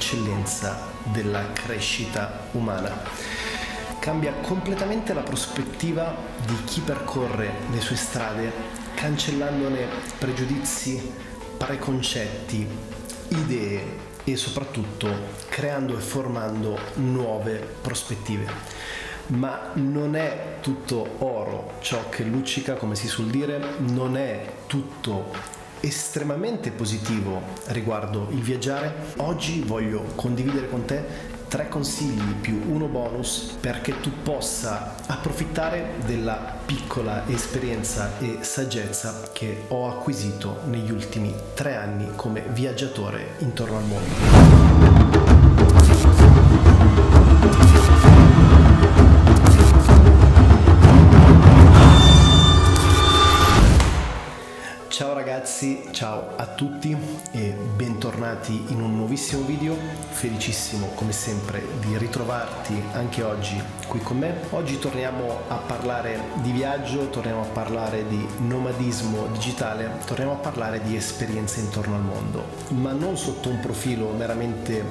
eccellenza della crescita umana. Cambia completamente la prospettiva di chi percorre le sue strade, cancellandone pregiudizi, preconcetti, idee e soprattutto creando e formando nuove prospettive ma non è tutto oro ciò che luccica, come si suol dire, non è tutto estremamente positivo riguardo il viaggiare. Oggi voglio condividere con te tre consigli più uno bonus perché tu possa approfittare della piccola esperienza e saggezza che ho acquisito negli ultimi tre anni come viaggiatore intorno al mondo. Ragazzi, ciao a tutti e bentornati in un nuovissimo video. Felicissimo come sempre di ritrovarti anche oggi qui con me. Oggi torniamo a parlare di viaggio, torniamo a parlare di nomadismo digitale, torniamo a parlare di esperienze intorno al mondo, ma non sotto un profilo meramente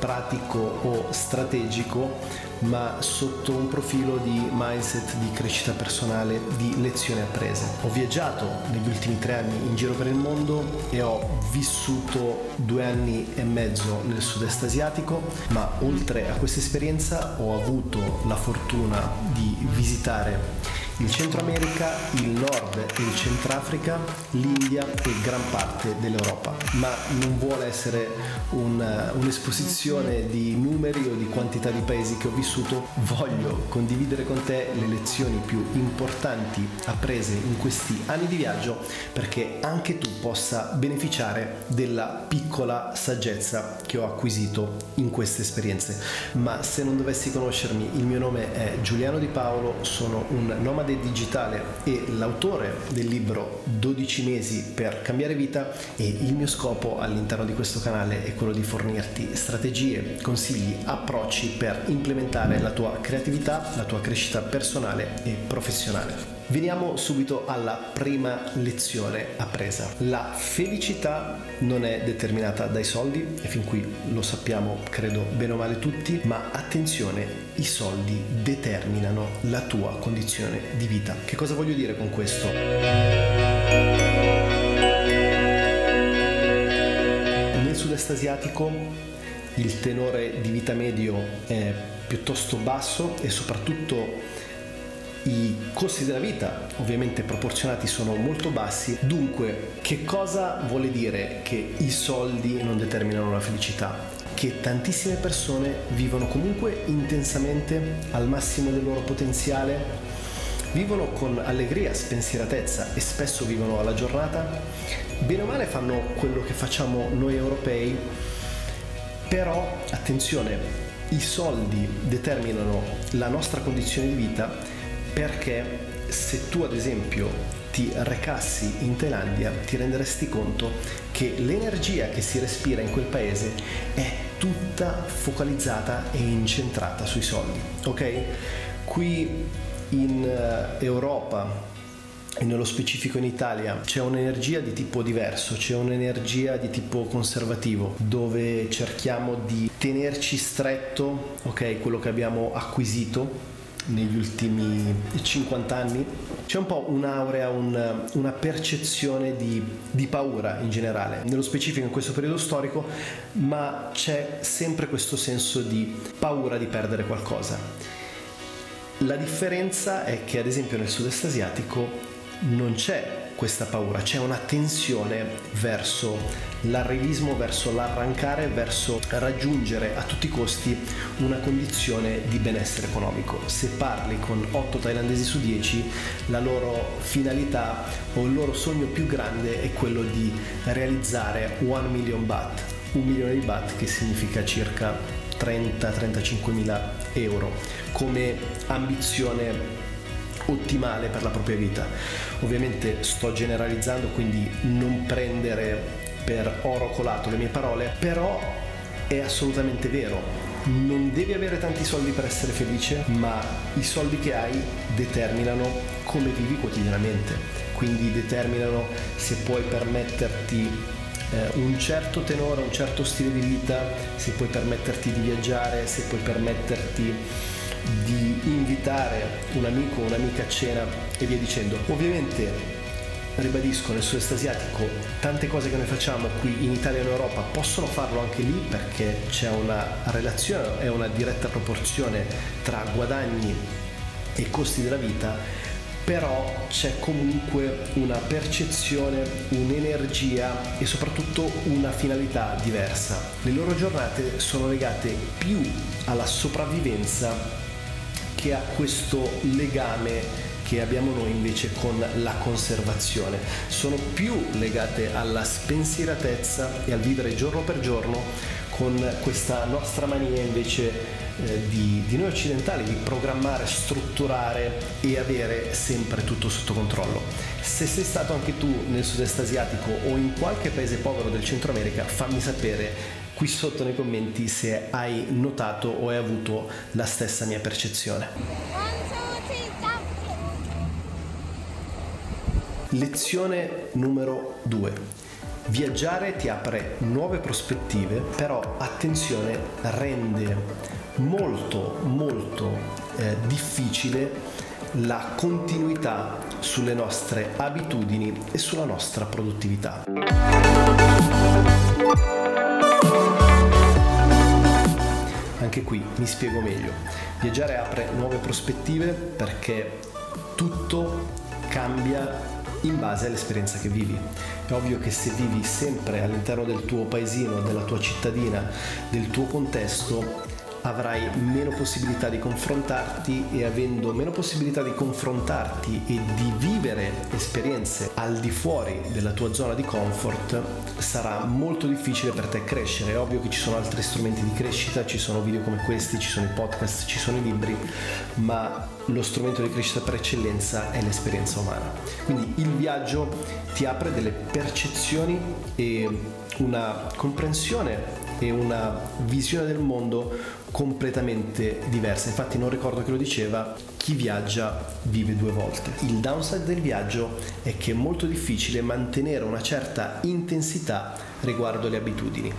pratico o strategico, ma sotto un profilo di mindset, di crescita personale, di lezioni apprese. Ho viaggiato negli ultimi tre anni in giro per il mondo e ho vissuto due anni e mezzo nel sud-est asiatico, ma oltre a questa esperienza ho avuto la fortuna di visitare il Centro America, il Nord e il Centrafrica, l'India e gran parte dell'Europa. Ma non vuole essere un, un'esposizione di numeri o di quantità di paesi che ho vissuto, voglio condividere con te le lezioni più importanti apprese in questi anni di viaggio perché anche tu possa beneficiare della piccola saggezza che ho acquisito in queste esperienze. Ma se non dovessi conoscermi, il mio nome è Giuliano Di Paolo, sono un nomade nomade digitale e l'autore del libro 12 mesi per cambiare vita e il mio scopo all'interno di questo canale è quello di fornirti strategie, consigli, approcci per implementare la tua creatività, la tua crescita personale e professionale. Veniamo subito alla prima lezione appresa. La felicità non è determinata dai soldi e fin qui lo sappiamo credo bene o male tutti, ma attenzione, i soldi determinano la tua condizione di vita. Che cosa voglio dire con questo? Nel sud-est asiatico il tenore di vita medio è piuttosto basso e soprattutto i costi della vita ovviamente proporzionati sono molto bassi, dunque che cosa vuole dire che i soldi non determinano la felicità? Che tantissime persone vivono comunque intensamente al massimo del loro potenziale, vivono con allegria, spensieratezza e spesso vivono alla giornata, bene o male fanno quello che facciamo noi europei, però attenzione, i soldi determinano la nostra condizione di vita perché se tu ad esempio ti recassi in Thailandia ti renderesti conto che l'energia che si respira in quel paese è tutta focalizzata e incentrata sui soldi, ok? Qui in eh, Europa e nello specifico in Italia c'è un'energia di tipo diverso, c'è un'energia di tipo conservativo dove cerchiamo di tenerci stretto, ok, quello che abbiamo acquisito negli ultimi 50 anni, c'è un po' un'aurea, un, una percezione di, di, paura in generale, nello specifico in questo periodo storico, ma c'è sempre questo senso di paura di perdere qualcosa. La differenza è che ad esempio nel sud-est asiatico non c'è questa paura, c'è una tensione verso l'arrivismo, verso l'arrancare, verso raggiungere a tutti i costi una condizione di benessere economico. Se parli con 8 thailandesi su 10, la loro finalità o il loro sogno più grande è quello di realizzare 1 million baht, un milione di baht che significa circa 30-35 mila euro come ambizione ottimale per la propria vita. Ovviamente sto generalizzando, quindi non prendere per oro colato le mie parole, però è assolutamente vero. Non devi avere tanti soldi per essere felice, ma i soldi che hai determinano come vivi quotidianamente. Quindi determinano se puoi permetterti eh, un certo tenore, un certo stile di vita, se puoi permetterti di viaggiare, se puoi permetterti di invitare un amico o un'amica a cena e via dicendo. Ovviamente ribadisco nel sud-est asiatico tante cose che noi facciamo qui in Italia e in Europa possono farlo anche lì perché c'è una relazione e una diretta proporzione tra guadagni e costi della vita però c'è comunque una percezione, un'energia e soprattutto una finalità diversa. Le loro giornate sono legate più alla sopravvivenza che a questo legame che abbiamo noi invece con la conservazione. Sono più legate alla spensieratezza e al vivere giorno per giorno con questa nostra mania invece eh, di, di, noi occidentali di programmare, strutturare e avere sempre tutto sotto controllo. Se sei stato anche tu nel sud-est asiatico o in qualche paese povero del Centro America, fammi sapere qui sotto nei commenti se hai notato o hai avuto la stessa mia percezione. Lezione numero 2. Viaggiare ti apre nuove prospettive, però attenzione, rende molto molto eh, difficile la continuità sulle nostre abitudini e sulla nostra produttività. Anche qui mi spiego meglio. Viaggiare apre nuove prospettive perché tutto cambia in base all'esperienza che vivi. È ovvio che se vivi sempre all'interno del tuo paesino, della tua cittadina, del tuo contesto, avrai meno possibilità di confrontarti e avendo meno possibilità di confrontarti e di vivere esperienze al di fuori della tua zona di comfort sarà molto difficile per te crescere. È ovvio che ci sono altri strumenti di crescita, ci sono video come questi, ci sono i podcast, ci sono i libri, ma lo strumento di crescita per eccellenza è l'esperienza umana. Quindi il viaggio ti apre delle percezioni e una comprensione e una visione del mondo completamente diversa. Infatti non ricordo che lo diceva, chi viaggia vive due volte. Il downside del viaggio è che è molto difficile mantenere una certa intensità riguardo le abitudini.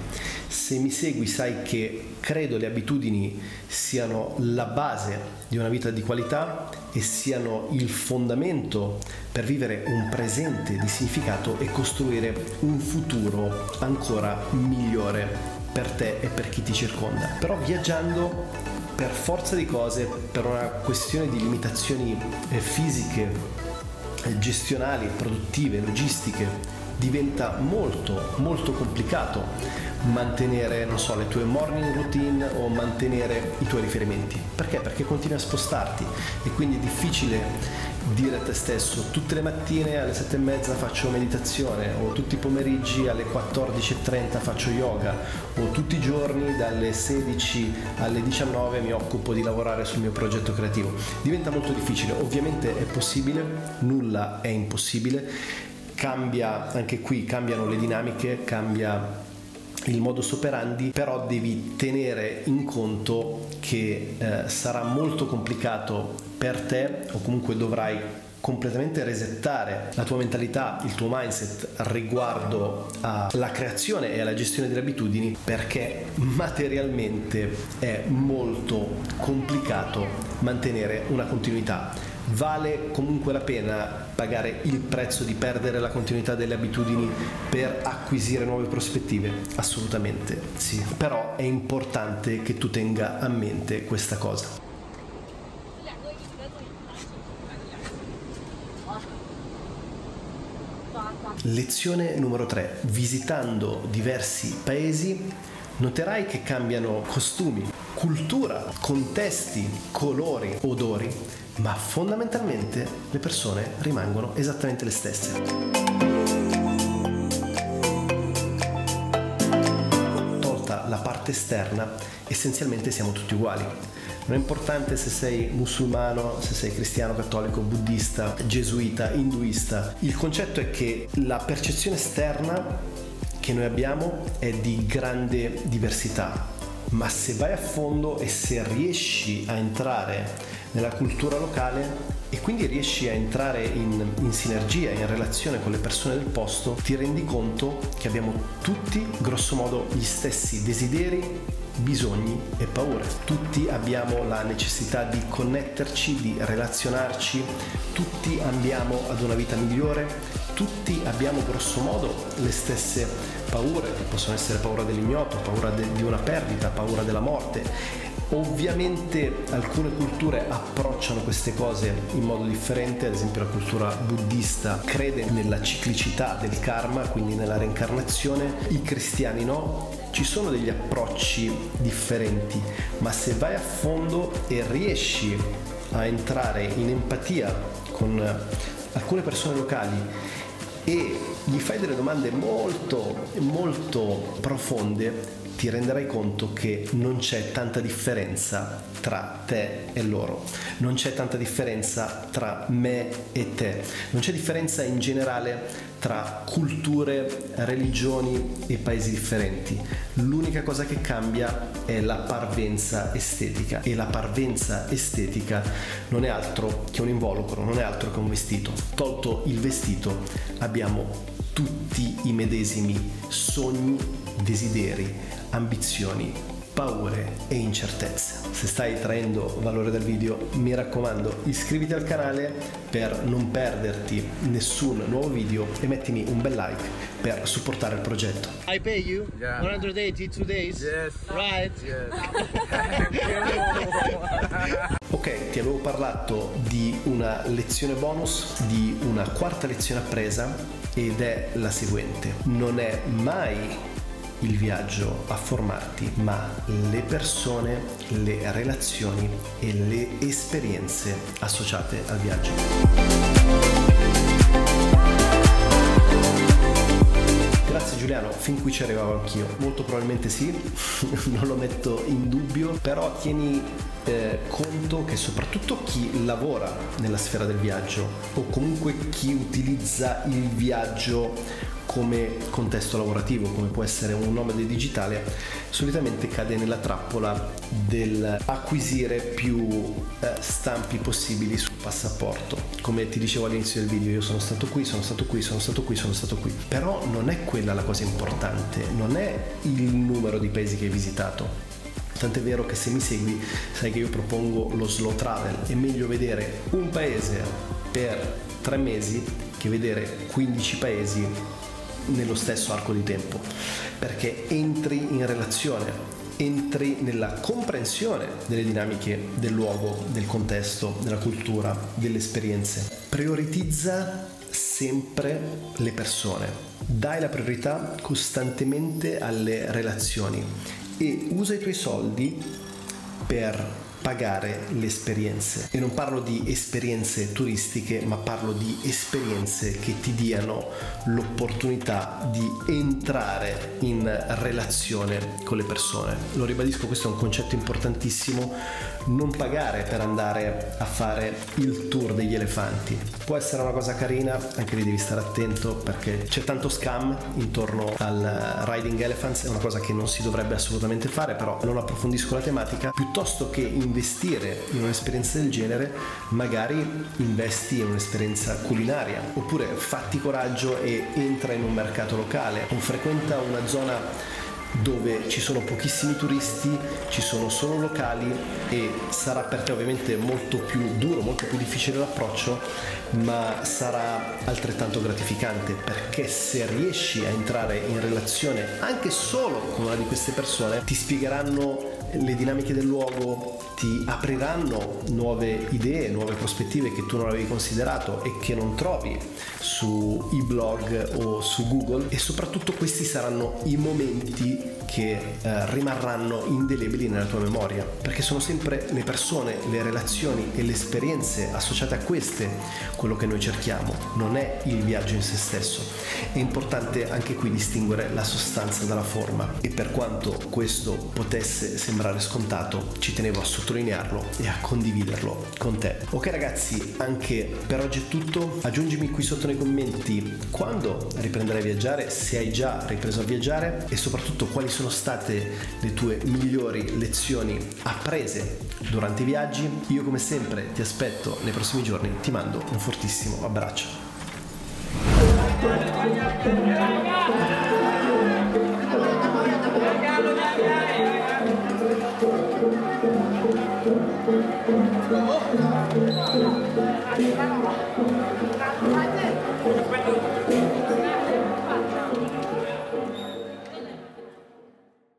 Se mi segui sai che credo le abitudini siano la base di una vita di qualità e siano il fondamento per vivere un presente di significato e costruire un futuro ancora migliore per te e per chi ti circonda. Però viaggiando per forza di cose, per una questione di limitazioni eh, fisiche, eh, gestionali, produttive, logistiche, diventa molto molto complicato mantenere, non so, le tue morning routine o mantenere i tuoi riferimenti. Perché? Perché continui a spostarti e quindi è difficile dire a te stesso tutte le mattine alle sette e mezza faccio meditazione o tutti i pomeriggi alle 14.30 faccio yoga o tutti i giorni dalle 16 alle 19 mi occupo di lavorare sul mio progetto creativo. Diventa molto difficile, ovviamente è possibile, nulla è impossibile, cambia anche qui, cambiano le dinamiche, cambia il modus operandi, però devi tenere in conto che eh, sarà molto complicato per te o comunque dovrai completamente resettare la tua mentalità, il tuo mindset riguardo alla creazione e alla gestione delle abitudini perché materialmente è molto complicato mantenere una continuità vale comunque la pena pagare il prezzo di perdere la continuità delle abitudini per acquisire nuove prospettive? Assolutamente sì, però è importante che tu tenga a mente questa cosa. Lezione numero 3. Visitando diversi paesi noterai che cambiano costumi, cultura, contesti, colori, odori ma fondamentalmente le persone rimangono esattamente le stesse. Tolta la parte esterna, essenzialmente siamo tutti uguali. Non è importante se sei musulmano, se sei cristiano, cattolico, buddista, gesuita, induista. Il concetto è che la percezione esterna che noi abbiamo è di grande diversità ma se vai a fondo e se riesci a entrare nella cultura locale e quindi riesci a entrare in, in, sinergia, in relazione con le persone del posto, ti rendi conto che abbiamo tutti, grosso modo, gli stessi desideri, bisogni e paure. Tutti abbiamo la necessità di connetterci, di relazionarci, tutti andiamo ad una vita migliore, tutti abbiamo grosso modo le stesse paure, che possono essere paura dell'ignoto, paura de- di una perdita, paura della morte Ovviamente alcune culture approcciano queste cose in modo differente, ad esempio la cultura buddista crede nella ciclicità del karma, quindi nella reincarnazione, i cristiani no. Ci sono degli approcci differenti, ma se vai a fondo e riesci a entrare in empatia con alcune persone locali e gli fai delle domande molto molto profonde ti renderai conto che non c'è tanta differenza tra te e loro, non c'è tanta differenza tra me e te, non c'è differenza in generale tra culture, religioni e paesi differenti. L'unica cosa che cambia è la parvenza estetica e la parvenza estetica non è altro che un involucro, non è altro che un vestito. Tolto il vestito abbiamo tutti i medesimi sogni, desideri, ambizioni, paure e incertezze. Se stai traendo valore dal video, mi raccomando, iscriviti al canale per non perderti nessun nuovo video e mettimi un bel like per supportare il progetto. I pay you yeah. 182 days. Yes. Right? Yes. ok, ti avevo parlato di una lezione bonus, di una quarta lezione appresa ed è la seguente. Non è mai il viaggio a formarti, ma le persone, le relazioni e le esperienze associate al viaggio. Giuliano, fin qui ci arrivavo anch'io. Molto probabilmente sì, non lo metto in dubbio, però tieni eh, conto che soprattutto chi lavora nella sfera del viaggio o comunque chi utilizza il viaggio come contesto lavorativo, come può essere un nomade digitale, solitamente cade nella trappola dell'acquisire più eh, stampi possibili sul passaporto. Come ti dicevo all'inizio del video, io sono stato qui, sono stato qui, sono stato qui, sono stato qui. Però non è quella la cosa importante, non è il numero di paesi che hai visitato. Tant'è vero che se mi segui sai che io propongo lo slow travel. È meglio vedere un paese per tre mesi che vedere 15 paesi nello stesso arco di tempo, perché entri in relazione, entri nella comprensione delle dinamiche del luogo, del contesto, della cultura, delle esperienze. Prioritizza sempre le persone, dai la priorità costantemente alle relazioni e usa i tuoi soldi per pagare le esperienze. E non parlo di esperienze turistiche, ma parlo di esperienze che ti diano l'opportunità di entrare in relazione con le persone. Lo ribadisco, questo è un concetto importantissimo. Non pagare per andare a fare il tour degli elefanti. Può essere una cosa carina, anche lì devi stare attento perché c'è tanto scam intorno al riding elephants, è una cosa che non si dovrebbe assolutamente fare, però non approfondisco la tematica, piuttosto che in investire in un'esperienza del genere, magari investi in un'esperienza culinaria, oppure fatti coraggio e entra in un mercato locale. O frequenta una zona dove ci sono pochissimi turisti, ci sono solo locali e sarà per te ovviamente molto più duro, molto più difficile l'approccio, ma sarà altrettanto gratificante perché se riesci a entrare in relazione anche solo con una di queste persone, ti spiegheranno le dinamiche del luogo ti apriranno nuove idee, nuove prospettive che tu non avevi considerato e che non trovi sui blog o su Google. E soprattutto questi saranno i momenti che eh, rimarranno indelebili nella tua memoria, perché sono sempre le persone, le relazioni e le esperienze associate a queste quello che noi cerchiamo, non è il viaggio in se stesso. È importante anche qui distinguere la sostanza dalla forma. E per quanto questo potesse sembrare sembrare scontato, ci tenevo a sottolinearlo e a condividerlo con te. Ok ragazzi, anche per oggi è tutto. Aggiungimi qui sotto nei commenti quando riprenderai a viaggiare, se hai già ripreso a viaggiare e soprattutto quali sono state le tue migliori lezioni apprese durante i viaggi. Io come sempre ti aspetto nei prossimi giorni, ti mando un fortissimo abbraccio. Thank you.